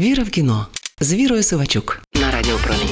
Віра в кіно з Вірою Сивачук на Радіопромінь.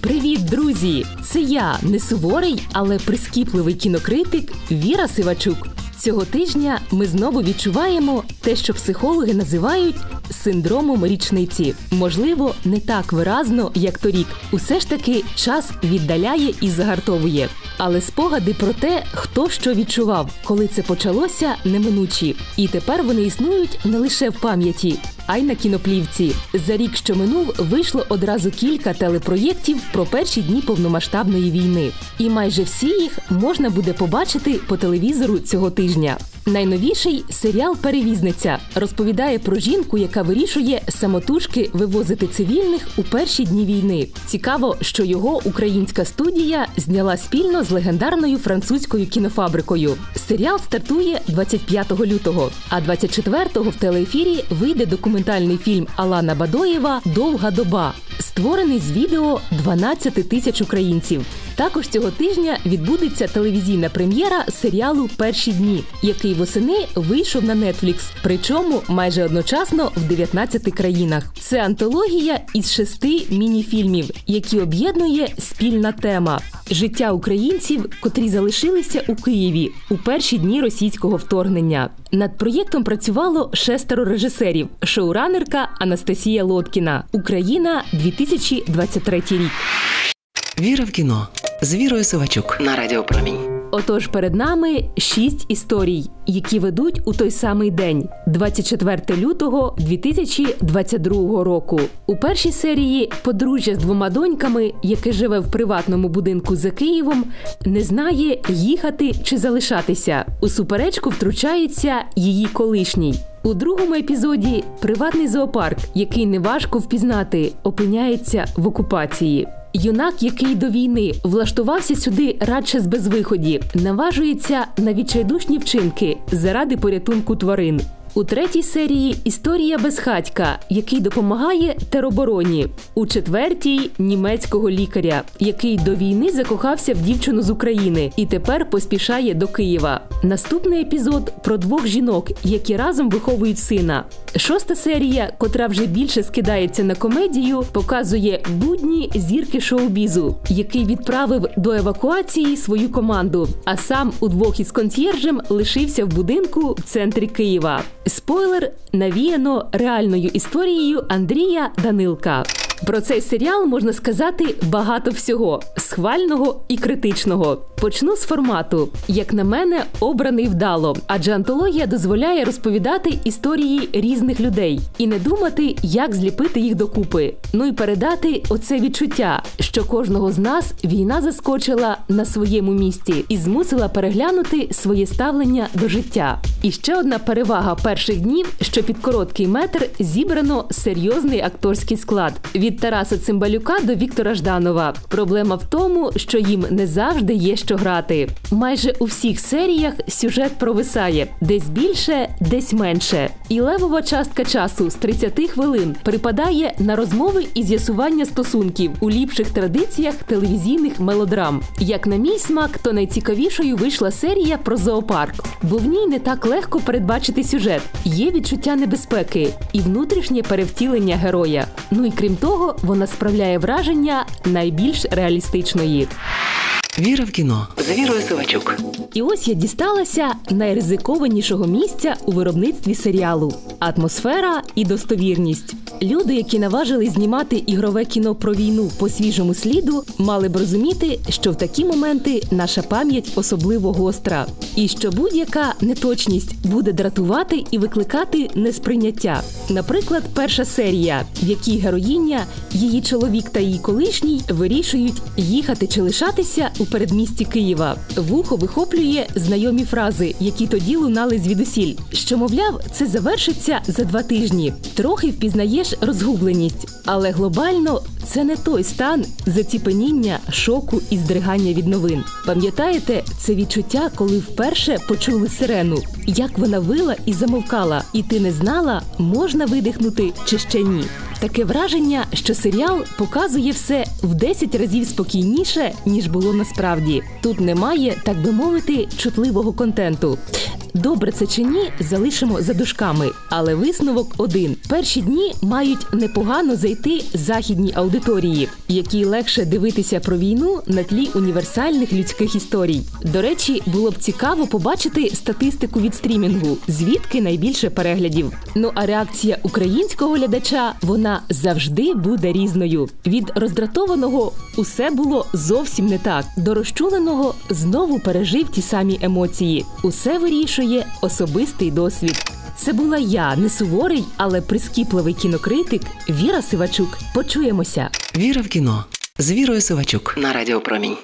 Привіт, друзі! Це я не суворий, але прискіпливий кінокритик Віра Сивачук. Цього тижня ми знову відчуваємо те, що психологи називають синдромом річниці. Можливо, не так виразно, як торік. Усе ж таки час віддаляє і загартовує. Але спогади про те, хто що відчував, коли це почалося, неминучі. І тепер вони існують не лише в пам'яті, а й на кіноплівці. За рік, що минув, вийшло одразу кілька телепроєктів про перші дні повномасштабної війни. І майже всі їх можна буде побачити по телевізору цього тижня. Найновіший серіал Перевізниця розповідає про жінку, яка вирішує самотужки вивозити цивільних у перші дні війни. Цікаво, що його українська студія зняла спільно з легендарною французькою кінофабрикою. Серіал стартує 25 лютого, а 24-го в телеефірі вийде документальний фільм Алана Бадоєва Довга доба, створений з відео 12 тисяч українців. Також цього тижня відбудеться телевізійна прем'єра серіалу Перші дні, який восени вийшов на Netflix, причому майже одночасно в 19 країнах. Це антологія із шести міні-фільмів, які об'єднує спільна тема життя українців, котрі залишилися у Києві у перші дні російського вторгнення. Над проєктом працювало шестеро режисерів: шоуранерка Анастасія Лоткіна, Україна 2023 рік. Віра в кіно з Вірою Сивачук на Радіопромінь. Отож, перед нами шість історій, які ведуть у той самий день, 24 лютого 2022 року. У першій серії подружжя з двома доньками, яке живе в приватному будинку за Києвом, не знає їхати чи залишатися. У суперечку втручається її колишній. У другому епізоді приватний зоопарк, який неважко впізнати, опиняється в окупації. Юнак, який до війни влаштувався сюди радше з безвиході, наважується на відчайдушні вчинки заради порятунку тварин. У третій серії історія безхатька, який допомагає теробороні. У четвертій німецького лікаря, який до війни закохався в дівчину з України і тепер поспішає до Києва. Наступний епізод про двох жінок, які разом виховують сина. Шоста серія, котра вже більше скидається на комедію, показує будні зірки шоу-бізу, який відправив до евакуації свою команду. А сам удвох із консьєржем лишився в будинку в центрі Києва. Спойлер навіяно реальною історією Андрія Данилка. Про цей серіал можна сказати багато всього схвального і критичного. Почну з формату, як на мене, обраний вдало, адже антологія дозволяє розповідати історії різних людей і не думати, як зліпити їх докупи. Ну і передати оце відчуття, що кожного з нас війна заскочила на своєму місці і змусила переглянути своє ставлення до життя. І ще одна перевага перших днів, що під короткий метр зібрано серйозний акторський склад від Тараса Цимбалюка до Віктора Жданова. Проблема в тому, що їм не завжди є що грати. Майже у всіх серіях сюжет провисає десь більше, десь менше. І левова частка часу з 30 хвилин припадає на розмови і з'ясування стосунків у ліпших традиціях телевізійних мелодрам. Як на мій смак, то найцікавішою вийшла серія про зоопарк, бо в ній не так легко передбачити сюжет. Є відчуття небезпеки і внутрішнє перевтілення героя. Ну і крім того, вона справляє враження найбільш реалістичної. Віра в кіно з Вірою Сивачук. І ось я дісталася найризикованішого місця у виробництві серіалу атмосфера і достовірність. Люди, які наважили знімати ігрове кіно про війну по свіжому сліду, мали б розуміти, що в такі моменти наша пам'ять особливо гостра, і що будь-яка неточність буде дратувати і викликати несприйняття. Наприклад, перша серія, в якій героїня, її чоловік та її колишній вирішують їхати чи лишатися у передмісті Києва. Вухо вихоплює знайомі фрази, які тоді лунали звідусіль. Що, мовляв, це завершиться за два тижні. Трохи впізнаєш розгубленість, але глобально це не той стан заціпеніння, шоку і здригання від новин. Пам'ятаєте це відчуття, коли вперше почули сирену, як вона вила і замовкала, і ти не знала, можна видихнути чи ще ні. Таке враження, що серіал показує все в 10 разів спокійніше, ніж було насправді. Тут немає, так би мовити, чутливого контенту. Добре це чи ні, залишимо за дужками. Але висновок один: перші дні мають непогано зайти західній аудиторії, якій легше дивитися про війну на тлі універсальних людських історій. До речі, було б цікаво побачити статистику від стрімінгу, звідки найбільше переглядів. Ну а реакція українського глядача вона завжди буде різною. Від роздратованого усе було зовсім не так. До розчуленого знову пережив ті самі емоції. Усе вирішує особистий досвід. Це була я, не суворий, але прискіпливий кінокритик Віра Сивачук. Почуємося. Віра в кіно з Вірою Сивачук на Радіо Промінь.